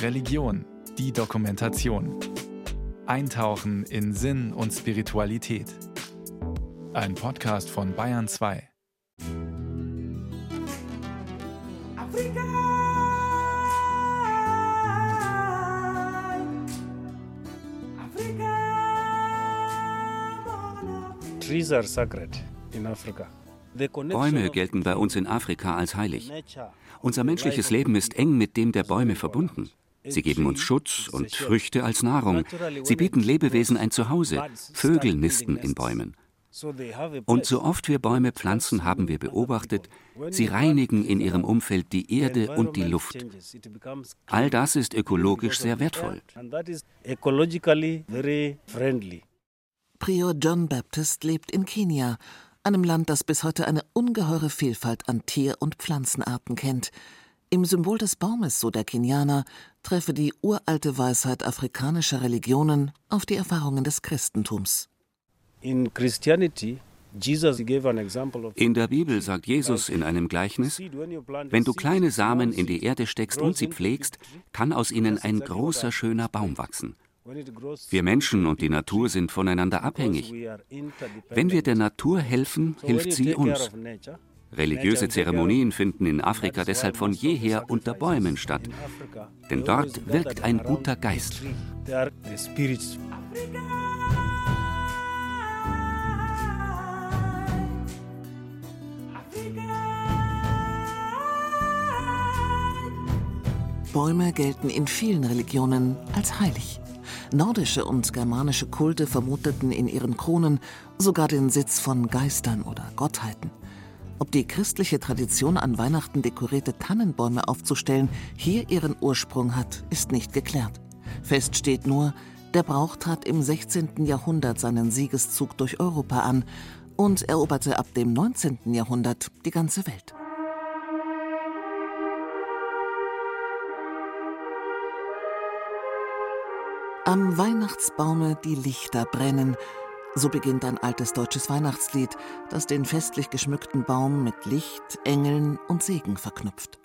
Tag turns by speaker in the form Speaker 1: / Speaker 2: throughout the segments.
Speaker 1: Religion, die Dokumentation. Eintauchen in Sinn und Spiritualität. Ein Podcast von Bayern 2.
Speaker 2: Trees are sacred in Africa.
Speaker 3: Bäume gelten bei uns in Afrika als heilig. Unser menschliches Leben ist eng mit dem der Bäume verbunden. Sie geben uns Schutz und Früchte als Nahrung. Sie bieten Lebewesen ein Zuhause. Vögel nisten in Bäumen. Und so oft wir Bäume pflanzen, haben wir beobachtet, sie reinigen in ihrem Umfeld die Erde und die Luft. All das ist ökologisch sehr wertvoll.
Speaker 4: Prior John Baptist lebt in Kenia, einem Land, das bis heute eine ungeheure Vielfalt an Tier- und Pflanzenarten kennt. Im Symbol des Baumes, so der Kenianer, treffe die uralte Weisheit afrikanischer Religionen auf die Erfahrungen des Christentums.
Speaker 2: In Christianity,
Speaker 3: in der Bibel sagt Jesus in einem Gleichnis, wenn du kleine Samen in die Erde steckst und sie pflegst, kann aus ihnen ein großer, schöner Baum wachsen. Wir Menschen und die Natur sind voneinander abhängig. Wenn wir der Natur helfen, hilft sie uns. Religiöse Zeremonien finden in Afrika deshalb von jeher unter Bäumen statt, denn dort wirkt ein guter Geist.
Speaker 4: Bäume gelten in vielen Religionen als heilig. Nordische und germanische Kulte vermuteten in ihren Kronen sogar den Sitz von Geistern oder Gottheiten. Ob die christliche Tradition an Weihnachten dekorierte Tannenbäume aufzustellen hier ihren Ursprung hat, ist nicht geklärt. Fest steht nur, der Brauch trat im 16. Jahrhundert seinen Siegeszug durch Europa an und eroberte ab dem 19. Jahrhundert die ganze Welt. Am Weihnachtsbaume die Lichter brennen, so beginnt ein altes deutsches Weihnachtslied, das den festlich geschmückten Baum mit Licht, Engeln und Segen verknüpft.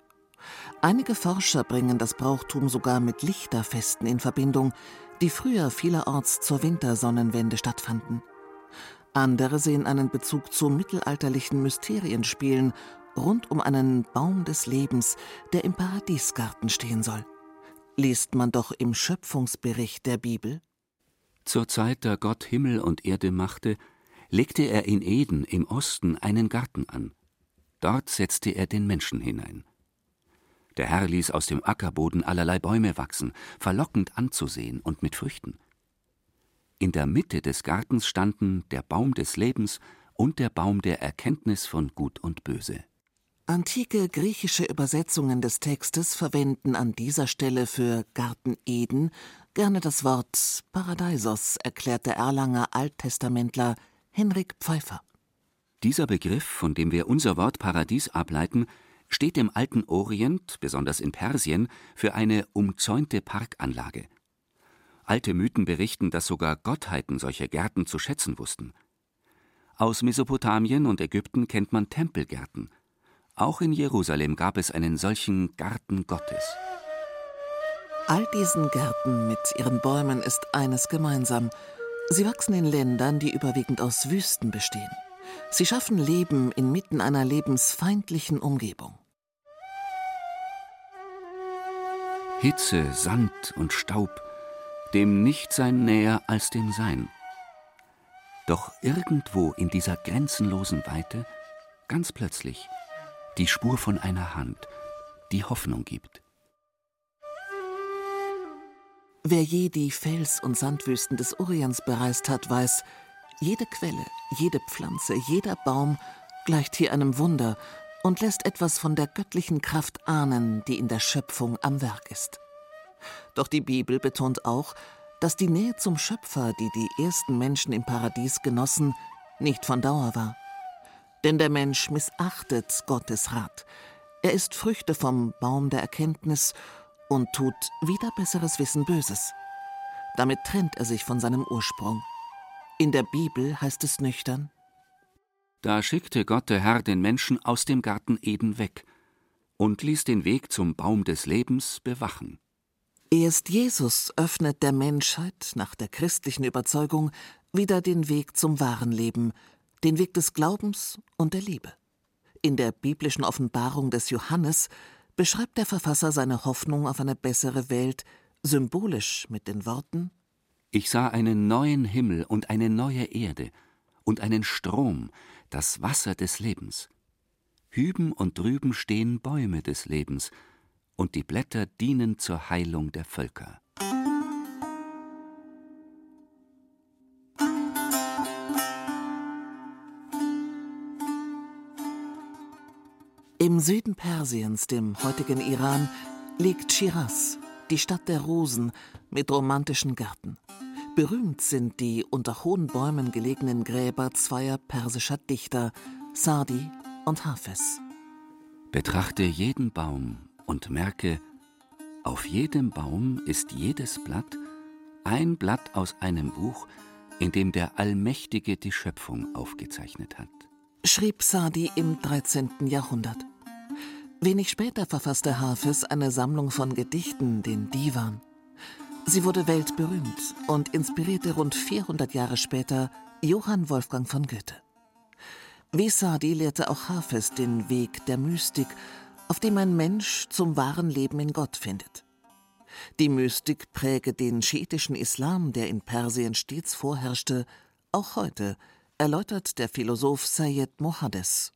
Speaker 4: Einige Forscher bringen das Brauchtum sogar mit Lichterfesten in Verbindung, die früher vielerorts zur Wintersonnenwende stattfanden. Andere sehen einen Bezug zu mittelalterlichen Mysterienspielen rund um einen Baum des Lebens, der im Paradiesgarten stehen soll liest man doch im Schöpfungsbericht der Bibel.
Speaker 3: Zur Zeit, da Gott Himmel und Erde machte, legte er in Eden im Osten einen Garten an. Dort setzte er den Menschen hinein. Der Herr ließ aus dem Ackerboden allerlei Bäume wachsen, verlockend anzusehen und mit Früchten. In der Mitte des Gartens standen der Baum des Lebens und der Baum der Erkenntnis von Gut und Böse.
Speaker 4: Antike griechische Übersetzungen des Textes verwenden an dieser Stelle für Garten Eden gerne das Wort Paradeisos, erklärt der Erlanger Alttestamentler Henrik Pfeiffer.
Speaker 3: Dieser Begriff, von dem wir unser Wort Paradies ableiten, steht im alten Orient, besonders in Persien, für eine umzäunte Parkanlage. Alte Mythen berichten, dass sogar Gottheiten solche Gärten zu schätzen wussten. Aus Mesopotamien und Ägypten kennt man Tempelgärten. Auch in Jerusalem gab es einen solchen Garten Gottes.
Speaker 4: All diesen Gärten mit ihren Bäumen ist eines gemeinsam. Sie wachsen in Ländern, die überwiegend aus Wüsten bestehen. Sie schaffen Leben inmitten einer lebensfeindlichen Umgebung.
Speaker 3: Hitze, Sand und Staub, dem Nichtsein näher als dem Sein. Doch irgendwo in dieser grenzenlosen Weite, ganz plötzlich, die Spur von einer Hand, die Hoffnung gibt.
Speaker 4: Wer je die Fels- und Sandwüsten des Orients bereist hat, weiß, jede Quelle, jede Pflanze, jeder Baum gleicht hier einem Wunder und lässt etwas von der göttlichen Kraft ahnen, die in der Schöpfung am Werk ist. Doch die Bibel betont auch, dass die Nähe zum Schöpfer, die die ersten Menschen im Paradies genossen, nicht von Dauer war. Denn der Mensch missachtet Gottes Rat. Er isst Früchte vom Baum der Erkenntnis und tut wieder besseres Wissen Böses. Damit trennt er sich von seinem Ursprung. In der Bibel heißt es nüchtern:
Speaker 3: Da schickte Gott der Herr den Menschen aus dem Garten Eden weg. und ließ den Weg zum Baum des Lebens bewachen.
Speaker 4: Erst Jesus öffnet der Menschheit nach der christlichen Überzeugung wieder den Weg zum wahren Leben, den Weg des Glaubens und der Liebe. In der biblischen Offenbarung des Johannes beschreibt der Verfasser seine Hoffnung auf eine bessere Welt symbolisch mit den Worten
Speaker 3: Ich sah einen neuen Himmel und eine neue Erde und einen Strom, das Wasser des Lebens. Hüben und drüben stehen Bäume des Lebens, und die Blätter dienen zur Heilung der Völker.
Speaker 4: Im Süden Persiens, dem heutigen Iran, liegt Shiraz, die Stadt der Rosen mit romantischen Gärten. Berühmt sind die unter hohen Bäumen gelegenen Gräber zweier persischer Dichter, Sadi und Hafez.
Speaker 3: Betrachte jeden Baum und merke, auf jedem Baum ist jedes Blatt ein Blatt aus einem Buch, in dem der Allmächtige die Schöpfung aufgezeichnet hat.
Speaker 4: Schrieb Sadi im 13. Jahrhundert. Wenig später verfasste Hafez eine Sammlung von Gedichten, den Divan. Sie wurde weltberühmt und inspirierte rund 400 Jahre später Johann Wolfgang von Goethe. Wie Sadi lehrte auch Hafez den Weg der Mystik, auf dem ein Mensch zum wahren Leben in Gott findet. Die Mystik präge den schiitischen Islam, der in Persien stets vorherrschte, auch heute, erläutert der Philosoph Sayyid Mohades.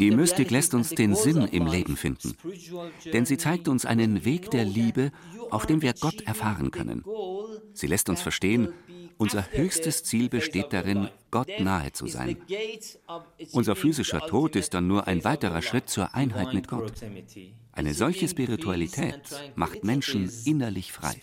Speaker 3: Die Mystik lässt uns den Sinn im Leben finden, denn sie zeigt uns einen Weg der Liebe, auf dem wir Gott erfahren können. Sie lässt uns verstehen, unser höchstes Ziel besteht darin, Gott nahe zu sein. Unser physischer Tod ist dann nur ein weiterer Schritt zur Einheit mit Gott. Eine solche Spiritualität macht Menschen innerlich frei.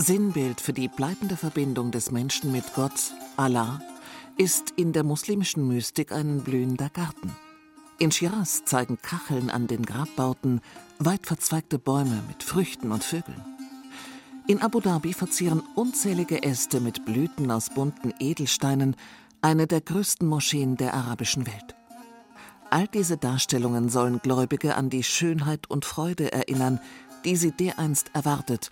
Speaker 4: Sinnbild für die bleibende Verbindung des Menschen mit Gott, Allah, ist in der muslimischen Mystik ein blühender Garten. In Shiraz zeigen Kacheln an den Grabbauten weit verzweigte Bäume mit Früchten und Vögeln. In Abu Dhabi verzieren unzählige Äste mit Blüten aus bunten Edelsteinen eine der größten Moscheen der arabischen Welt. All diese Darstellungen sollen Gläubige an die Schönheit und Freude erinnern, die sie dereinst erwartet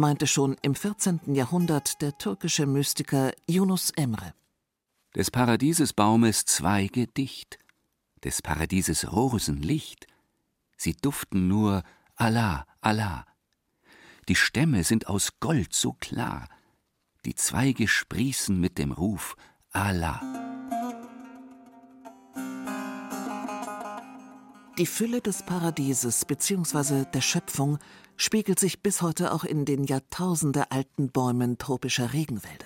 Speaker 4: meinte schon im 14. Jahrhundert der türkische Mystiker Yunus Emre.
Speaker 3: Des Paradieses Baumes Zweige dicht, des Paradieses Rosen Licht, sie duften nur Allah, Allah. Die Stämme sind aus Gold so klar, die Zweige sprießen mit dem Ruf Allah.
Speaker 4: Die Fülle des Paradieses bzw. der Schöpfung spiegelt sich bis heute auch in den jahrtausendealten Bäumen tropischer Regenwälder.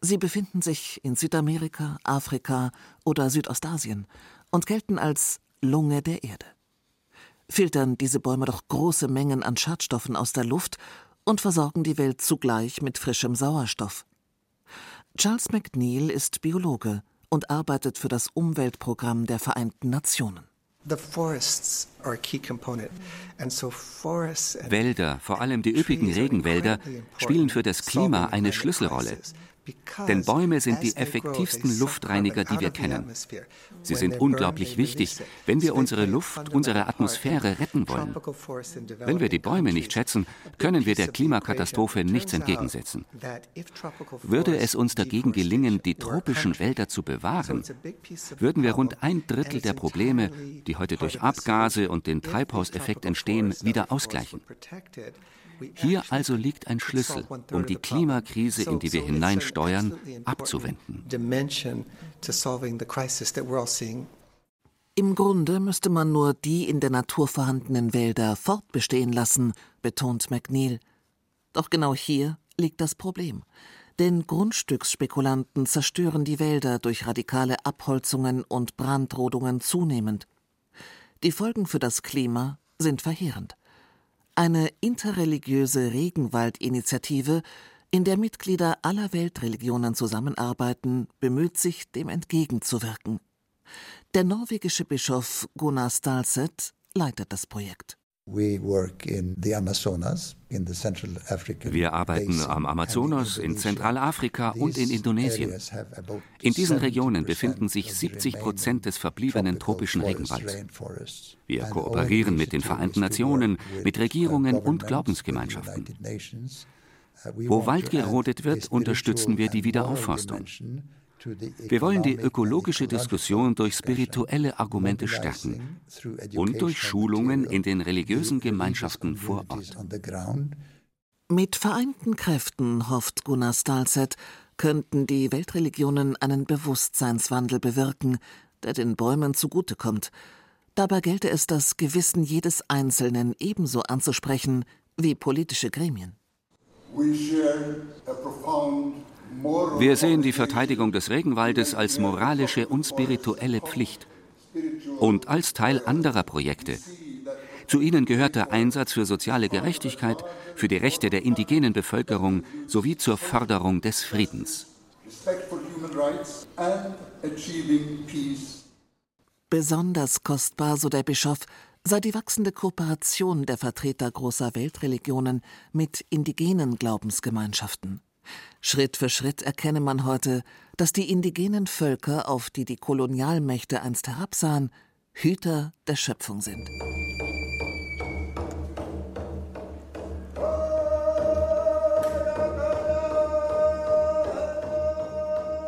Speaker 4: Sie befinden sich in Südamerika, Afrika oder Südostasien und gelten als Lunge der Erde. Filtern diese Bäume doch große Mengen an Schadstoffen aus der Luft und versorgen die Welt zugleich mit frischem Sauerstoff. Charles McNeil ist Biologe und arbeitet für das Umweltprogramm der Vereinten Nationen.
Speaker 3: Wälder, vor allem die üppigen Regenwälder, spielen für das Klima eine Schlüsselrolle. Denn Bäume sind die effektivsten Luftreiniger, die wir kennen. Sie sind unglaublich wichtig, wenn wir unsere Luft, unsere Atmosphäre retten wollen. Wenn wir die Bäume nicht schätzen, können wir der Klimakatastrophe nichts entgegensetzen. Würde es uns dagegen gelingen, die tropischen Wälder zu bewahren, würden wir rund ein Drittel der Probleme, die heute durch Abgase und den Treibhauseffekt entstehen, wieder ausgleichen. Hier also liegt ein Schlüssel, um die Klimakrise, in die wir hineinsteuern, abzuwenden.
Speaker 4: Im Grunde müsste man nur die in der Natur vorhandenen Wälder fortbestehen lassen, betont McNeil. Doch genau hier liegt das Problem. Denn Grundstücksspekulanten zerstören die Wälder durch radikale Abholzungen und Brandrodungen zunehmend. Die Folgen für das Klima sind verheerend eine interreligiöse Regenwaldinitiative, in der Mitglieder aller Weltreligionen zusammenarbeiten, bemüht sich, dem entgegenzuwirken. Der norwegische Bischof Gunnar Stalset leitet das Projekt.
Speaker 3: Wir arbeiten am Amazonas, in Zentralafrika und in Indonesien. In diesen Regionen befinden sich 70 Prozent des verbliebenen tropischen Regenwalds. Wir kooperieren mit den Vereinten Nationen, mit Regierungen und Glaubensgemeinschaften. Wo Wald gerodet wird, unterstützen wir die Wiederaufforstung. Wir wollen die ökologische Diskussion durch spirituelle Argumente stärken und durch Schulungen in den religiösen Gemeinschaften vor Ort.
Speaker 4: Mit vereinten Kräften, hofft Gunnar Stalset, könnten die Weltreligionen einen Bewusstseinswandel bewirken, der den Bäumen zugutekommt. Dabei gelte es, das Gewissen jedes Einzelnen ebenso anzusprechen wie politische Gremien. We share
Speaker 3: a profound wir sehen die Verteidigung des Regenwaldes als moralische und spirituelle Pflicht und als Teil anderer Projekte. Zu ihnen gehört der Einsatz für soziale Gerechtigkeit, für die Rechte der indigenen Bevölkerung sowie zur Förderung des Friedens.
Speaker 4: Besonders kostbar, so der Bischof, sei die wachsende Kooperation der Vertreter großer Weltreligionen mit indigenen Glaubensgemeinschaften. Schritt für Schritt erkenne man heute, dass die indigenen Völker, auf die die Kolonialmächte einst herabsahen, Hüter der Schöpfung sind.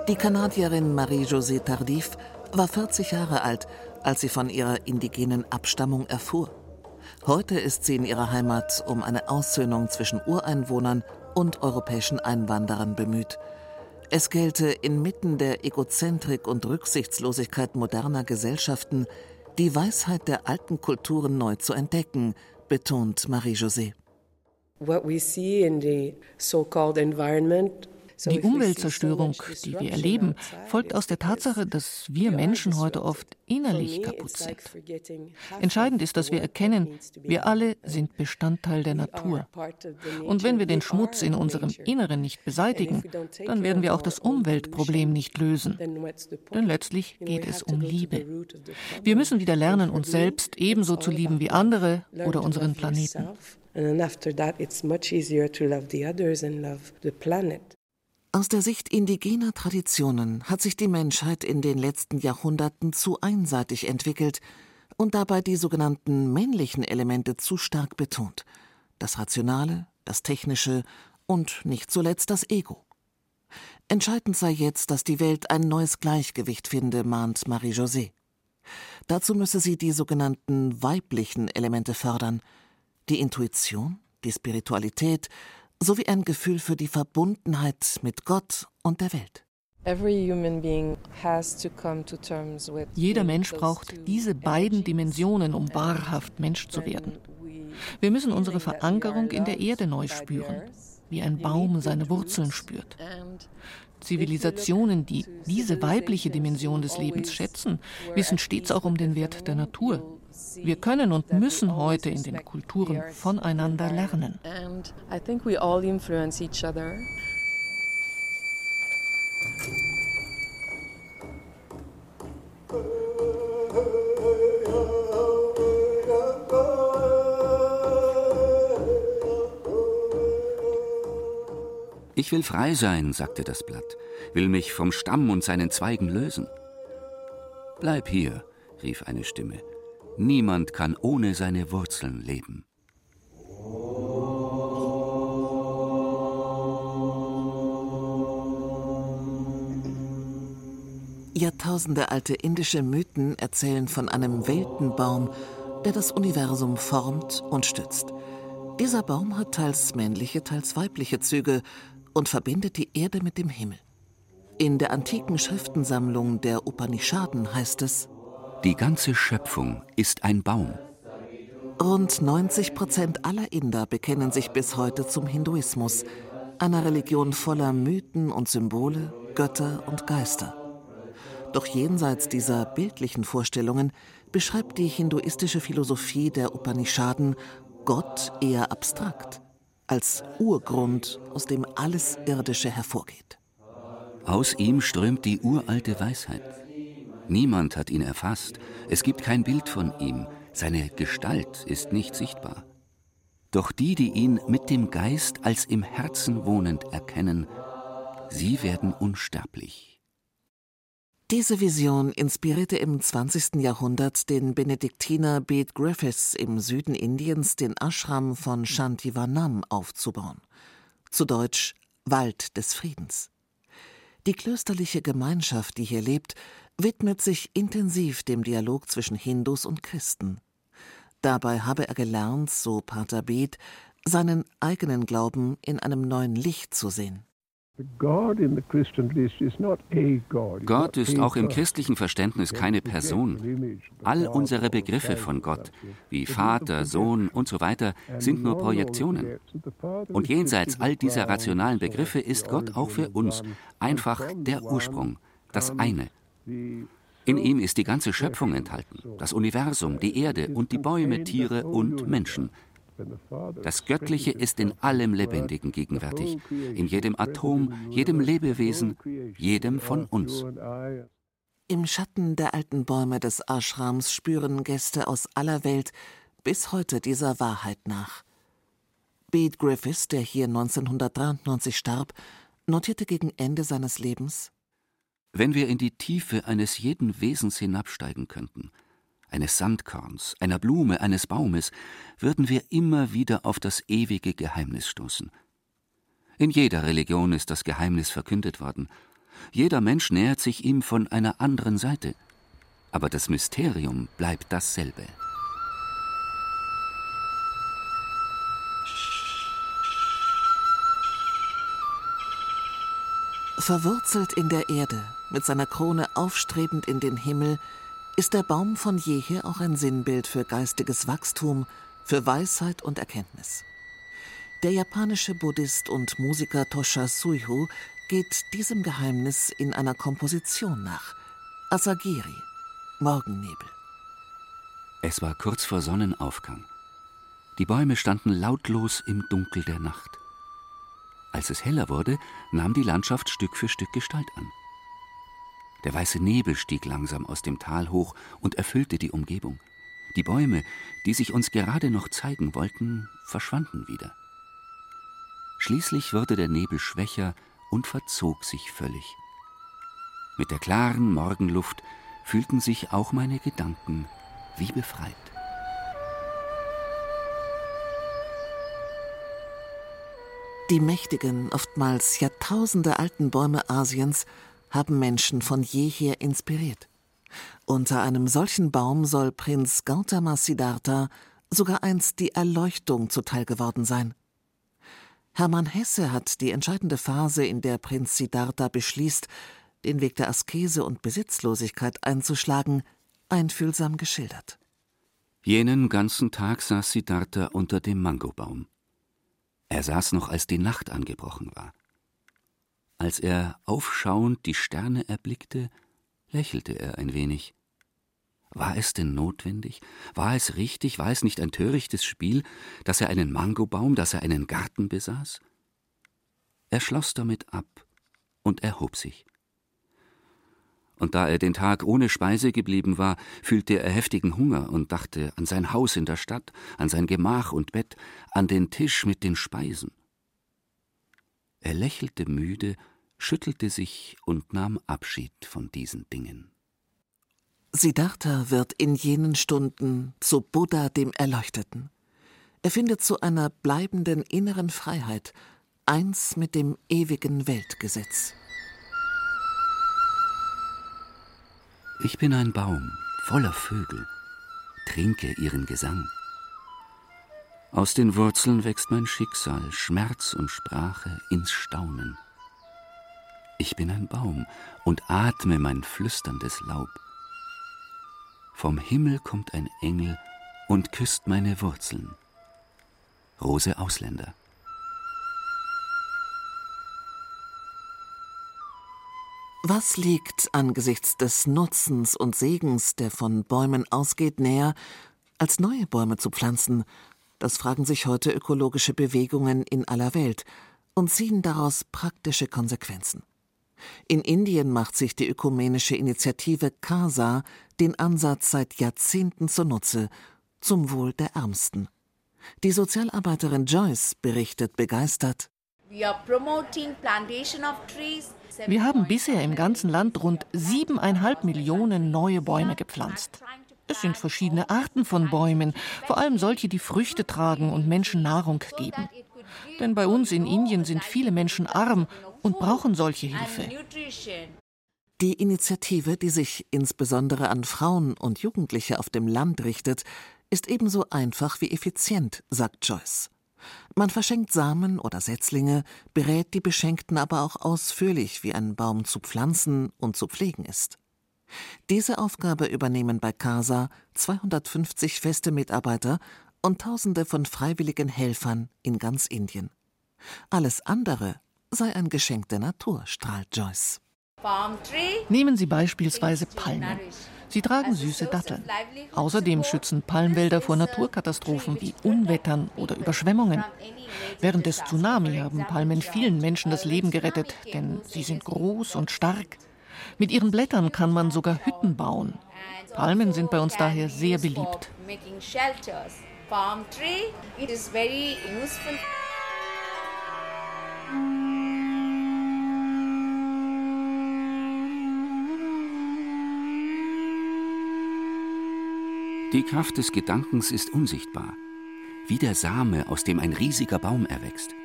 Speaker 4: Die Kanadierin Marie-Josée Tardif war 40 Jahre alt, als sie von ihrer indigenen Abstammung erfuhr. Heute ist sie in ihrer Heimat um eine Aussöhnung zwischen Ureinwohnern und europäischen Einwanderern bemüht. Es gelte inmitten der Egozentrik und Rücksichtslosigkeit moderner Gesellschaften, die Weisheit der alten Kulturen neu zu entdecken, betont Marie-José.
Speaker 5: What we see in the so-called environment
Speaker 6: die Umweltzerstörung, die wir erleben, folgt aus der Tatsache, dass wir Menschen heute oft innerlich kaputt sind. Entscheidend ist, dass wir erkennen, wir alle sind Bestandteil der Natur. Und wenn wir den Schmutz in unserem Inneren nicht beseitigen, dann werden wir auch das Umweltproblem nicht lösen. Denn letztlich geht es um Liebe. Wir müssen wieder lernen, uns selbst ebenso zu lieben wie andere oder unseren Planeten. And then after that, it's much easier to love the others and love the planet.
Speaker 4: Aus der Sicht indigener Traditionen hat sich die Menschheit in den letzten Jahrhunderten zu einseitig entwickelt und dabei die sogenannten männlichen Elemente zu stark betont. Das Rationale, das Technische und nicht zuletzt das Ego. Entscheidend sei jetzt, dass die Welt ein neues Gleichgewicht finde, mahnt Marie-José. Dazu müsse sie die sogenannten weiblichen Elemente fördern, die Intuition, die Spiritualität, sowie ein Gefühl für die Verbundenheit mit Gott und der Welt.
Speaker 6: Jeder Mensch braucht diese beiden Dimensionen, um wahrhaft Mensch zu werden. Wir müssen unsere Verankerung in der Erde neu spüren, wie ein Baum seine Wurzeln spürt. Zivilisationen, die diese weibliche Dimension des Lebens schätzen, wissen stets auch um den Wert der Natur. Wir können und müssen heute in den Kulturen voneinander lernen.
Speaker 3: Ich will frei sein, sagte das Blatt, will mich vom Stamm und seinen Zweigen lösen. Bleib hier, rief eine Stimme, Niemand kann ohne seine Wurzeln leben.
Speaker 4: Jahrtausendealte indische Mythen erzählen von einem Weltenbaum, der das Universum formt und stützt. Dieser Baum hat teils männliche, teils weibliche Züge und verbindet die Erde mit dem Himmel. In der antiken Schriftensammlung der Upanishaden heißt es,
Speaker 3: die ganze Schöpfung ist ein Baum.
Speaker 4: Rund 90 Prozent aller Inder bekennen sich bis heute zum Hinduismus, einer Religion voller Mythen und Symbole, Götter und Geister. Doch jenseits dieser bildlichen Vorstellungen beschreibt die hinduistische Philosophie der Upanishaden Gott eher abstrakt, als Urgrund, aus dem alles Irdische hervorgeht.
Speaker 3: Aus ihm strömt die uralte Weisheit. Niemand hat ihn erfasst. Es gibt kein Bild von ihm, Seine Gestalt ist nicht sichtbar. Doch die, die ihn mit dem Geist als im Herzen wohnend erkennen, sie werden unsterblich.
Speaker 4: Diese Vision inspirierte im 20. Jahrhundert den Benediktiner Bede Griffiths im Süden Indiens, den Ashram von Shantivanam aufzubauen. Zu Deutsch Wald des Friedens. Die klösterliche Gemeinschaft, die hier lebt, widmet sich intensiv dem Dialog zwischen Hindus und Christen. Dabei habe er gelernt, so Pater Beth, seinen eigenen Glauben in einem neuen Licht zu sehen.
Speaker 3: Gott ist auch im christlichen Verständnis keine Person. All unsere Begriffe von Gott, wie Vater, Sohn und so weiter, sind nur Projektionen. Und jenseits all dieser rationalen Begriffe ist Gott auch für uns einfach der Ursprung, das eine. In ihm ist die ganze Schöpfung enthalten, das Universum, die Erde und die Bäume, Tiere und Menschen. Das Göttliche ist in allem Lebendigen gegenwärtig, in jedem Atom, jedem Lebewesen, jedem von uns.
Speaker 4: Im Schatten der alten Bäume des Ashrams spüren Gäste aus aller Welt bis heute dieser Wahrheit nach. Bede Griffiths, der hier 1993 starb, notierte gegen Ende seines Lebens
Speaker 3: Wenn wir in die Tiefe eines jeden Wesens hinabsteigen könnten, eines Sandkorns, einer Blume, eines Baumes, würden wir immer wieder auf das ewige Geheimnis stoßen. In jeder Religion ist das Geheimnis verkündet worden. Jeder Mensch nähert sich ihm von einer anderen Seite. Aber das Mysterium bleibt dasselbe.
Speaker 4: Verwurzelt in der Erde, mit seiner Krone aufstrebend in den Himmel, ist der Baum von jeher auch ein Sinnbild für geistiges Wachstum, für Weisheit und Erkenntnis. Der japanische Buddhist und Musiker Tosha Suiho geht diesem Geheimnis in einer Komposition nach. Asagiri, Morgennebel.
Speaker 3: Es war kurz vor Sonnenaufgang. Die Bäume standen lautlos im Dunkel der Nacht. Als es heller wurde, nahm die Landschaft Stück für Stück Gestalt an. Der weiße Nebel stieg langsam aus dem Tal hoch und erfüllte die Umgebung. Die Bäume, die sich uns gerade noch zeigen wollten, verschwanden wieder. Schließlich wurde der Nebel schwächer und verzog sich völlig. Mit der klaren Morgenluft fühlten sich auch meine Gedanken wie befreit.
Speaker 4: Die mächtigen, oftmals Jahrtausende alten Bäume Asiens haben Menschen von jeher inspiriert. Unter einem solchen Baum soll Prinz Gautama Siddhartha sogar einst die Erleuchtung zuteil geworden sein. Hermann Hesse hat die entscheidende Phase, in der Prinz Siddhartha beschließt, den Weg der Askese und Besitzlosigkeit einzuschlagen, einfühlsam geschildert.
Speaker 3: Jenen ganzen Tag saß Siddhartha unter dem Mangobaum. Er saß noch, als die Nacht angebrochen war. Als er aufschauend die Sterne erblickte, lächelte er ein wenig. War es denn notwendig? War es richtig? War es nicht ein törichtes Spiel, dass er einen Mangobaum, dass er einen Garten besaß? Er schloss damit ab und erhob sich. Und da er den Tag ohne Speise geblieben war, fühlte er heftigen Hunger und dachte an sein Haus in der Stadt, an sein Gemach und Bett, an den Tisch mit den Speisen. Er lächelte müde, schüttelte sich und nahm Abschied von diesen Dingen.
Speaker 4: Siddhartha wird in jenen Stunden zu Buddha dem Erleuchteten. Er findet zu einer bleibenden inneren Freiheit, eins mit dem ewigen Weltgesetz.
Speaker 3: Ich bin ein Baum voller Vögel, trinke ihren Gesang. Aus den Wurzeln wächst mein Schicksal, Schmerz und Sprache ins Staunen. Ich bin ein Baum und atme mein flüsterndes Laub. Vom Himmel kommt ein Engel und küsst meine Wurzeln. Rose Ausländer.
Speaker 4: Was liegt angesichts des Nutzens und Segens, der von Bäumen ausgeht, näher, als neue Bäume zu pflanzen das fragen sich heute ökologische Bewegungen in aller Welt und ziehen daraus praktische Konsequenzen. In Indien macht sich die ökumenische Initiative CASA den Ansatz seit Jahrzehnten zunutze zum Wohl der Ärmsten. Die Sozialarbeiterin Joyce berichtet begeistert.
Speaker 6: Wir haben bisher im ganzen Land rund siebeneinhalb Millionen neue Bäume gepflanzt. Es sind verschiedene Arten von Bäumen, vor allem solche, die Früchte tragen und Menschen Nahrung geben. Denn bei uns in Indien sind viele Menschen arm und brauchen solche Hilfe.
Speaker 4: Die Initiative, die sich insbesondere an Frauen und Jugendliche auf dem Land richtet, ist ebenso einfach wie effizient, sagt Joyce. Man verschenkt Samen oder Setzlinge, berät die Beschenkten aber auch ausführlich, wie ein Baum zu pflanzen und zu pflegen ist. Diese Aufgabe übernehmen bei CASA 250 feste Mitarbeiter und Tausende von freiwilligen Helfern in ganz Indien. Alles andere sei ein Geschenk der Natur, strahlt Joyce.
Speaker 6: Nehmen Sie beispielsweise Palmen. Sie tragen süße Datteln. Außerdem schützen Palmwälder vor Naturkatastrophen wie Unwettern oder Überschwemmungen. Während des Tsunami haben Palmen vielen Menschen das Leben gerettet, denn sie sind groß und stark. Mit ihren Blättern kann man sogar Hütten bauen. Palmen sind bei uns daher sehr beliebt. Palm tree, it is very useful.
Speaker 3: Die Kraft des Gedankens ist unsichtbar, wie der Same, aus dem ein riesiger Baum erwächst.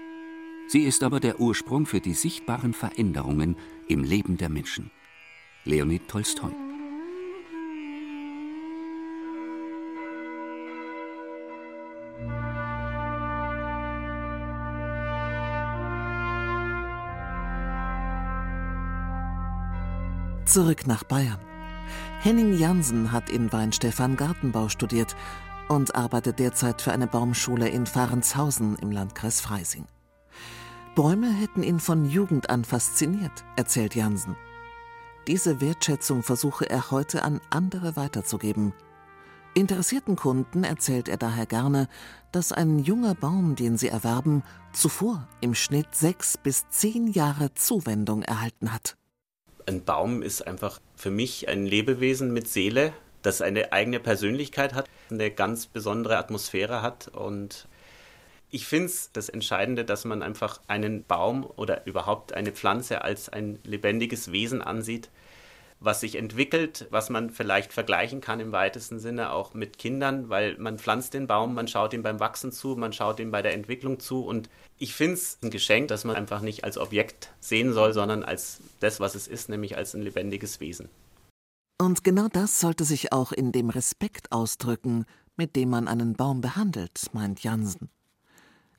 Speaker 3: Sie ist aber der Ursprung für die sichtbaren Veränderungen im Leben der Menschen. Leonid Tolstoi.
Speaker 4: Zurück nach Bayern. Henning Jansen hat in Weinstefan Gartenbau studiert und arbeitet derzeit für eine Baumschule in Fahrenshausen im Landkreis Freising. Bäume hätten ihn von Jugend an fasziniert, erzählt Jansen. Diese Wertschätzung versuche er heute an andere weiterzugeben. Interessierten Kunden erzählt er daher gerne, dass ein junger Baum, den sie erwerben, zuvor im Schnitt sechs bis zehn Jahre Zuwendung erhalten hat.
Speaker 7: Ein Baum ist einfach für mich ein Lebewesen mit Seele, das eine eigene Persönlichkeit hat, eine ganz besondere Atmosphäre hat. Und ich finde es das Entscheidende, dass man einfach einen Baum oder überhaupt eine Pflanze als ein lebendiges Wesen ansieht, was sich entwickelt, was man vielleicht vergleichen kann im weitesten Sinne auch mit Kindern, weil man pflanzt den Baum, man schaut ihm beim Wachsen zu, man schaut ihm bei der Entwicklung zu und ich finde es ein Geschenk, dass man einfach nicht als Objekt sehen soll, sondern als das, was es ist, nämlich als ein lebendiges Wesen.
Speaker 4: Und genau das sollte sich auch in dem Respekt ausdrücken, mit dem man einen Baum behandelt, meint Jansen.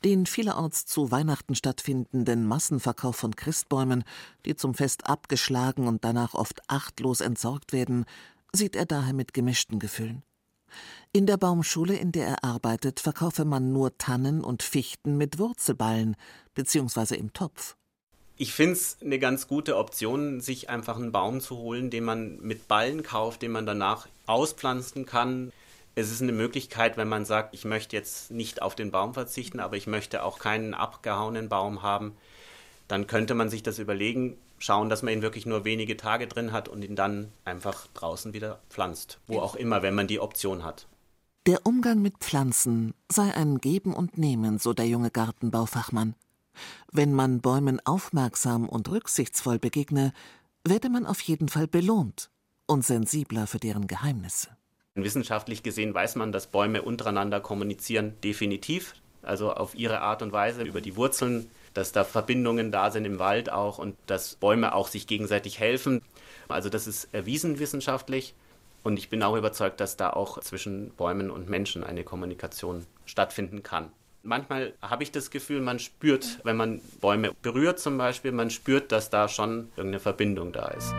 Speaker 4: Den vielerorts zu Weihnachten stattfindenden Massenverkauf von Christbäumen, die zum Fest abgeschlagen und danach oft achtlos entsorgt werden, sieht er daher mit gemischten Gefühlen. In der Baumschule, in der er arbeitet, verkaufe man nur Tannen und Fichten mit Wurzelballen bzw. im Topf.
Speaker 7: Ich finde es eine ganz gute Option, sich einfach einen Baum zu holen, den man mit Ballen kauft, den man danach auspflanzen kann. Es ist eine Möglichkeit, wenn man sagt, ich möchte jetzt nicht auf den Baum verzichten, aber ich möchte auch keinen abgehauenen Baum haben, dann könnte man sich das überlegen, schauen, dass man ihn wirklich nur wenige Tage drin hat und ihn dann einfach draußen wieder pflanzt, wo auch immer, wenn man die Option hat.
Speaker 4: Der Umgang mit Pflanzen sei ein Geben und Nehmen, so der junge Gartenbaufachmann. Wenn man Bäumen aufmerksam und rücksichtsvoll begegne, werde man auf jeden Fall belohnt und sensibler für deren Geheimnisse.
Speaker 7: Wissenschaftlich gesehen weiß man, dass Bäume untereinander kommunizieren, definitiv, also auf ihre Art und Weise über die Wurzeln, dass da Verbindungen da sind im Wald auch und dass Bäume auch sich gegenseitig helfen. Also das ist erwiesen wissenschaftlich und ich bin auch überzeugt, dass da auch zwischen Bäumen und Menschen eine Kommunikation stattfinden kann. Manchmal habe ich das Gefühl, man spürt, wenn man Bäume berührt zum Beispiel, man spürt, dass da schon irgendeine Verbindung da ist.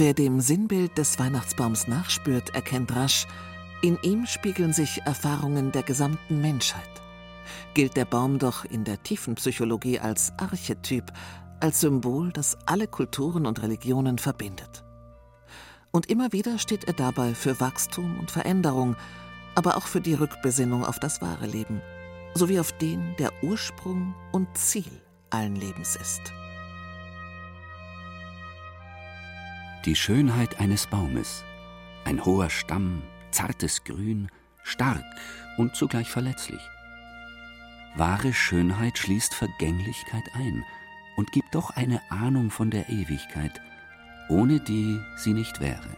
Speaker 4: Wer dem Sinnbild des Weihnachtsbaums nachspürt, erkennt rasch, in ihm spiegeln sich Erfahrungen der gesamten Menschheit. Gilt der Baum doch in der tiefen Psychologie als Archetyp, als Symbol, das alle Kulturen und Religionen verbindet. Und immer wieder steht er dabei für Wachstum und Veränderung, aber auch für die Rückbesinnung auf das wahre Leben, sowie auf den, der Ursprung und Ziel allen Lebens ist.
Speaker 3: Die Schönheit eines Baumes. Ein hoher Stamm, zartes Grün, stark und zugleich verletzlich. Wahre Schönheit schließt Vergänglichkeit ein und gibt doch eine Ahnung von der Ewigkeit, ohne die sie nicht wäre.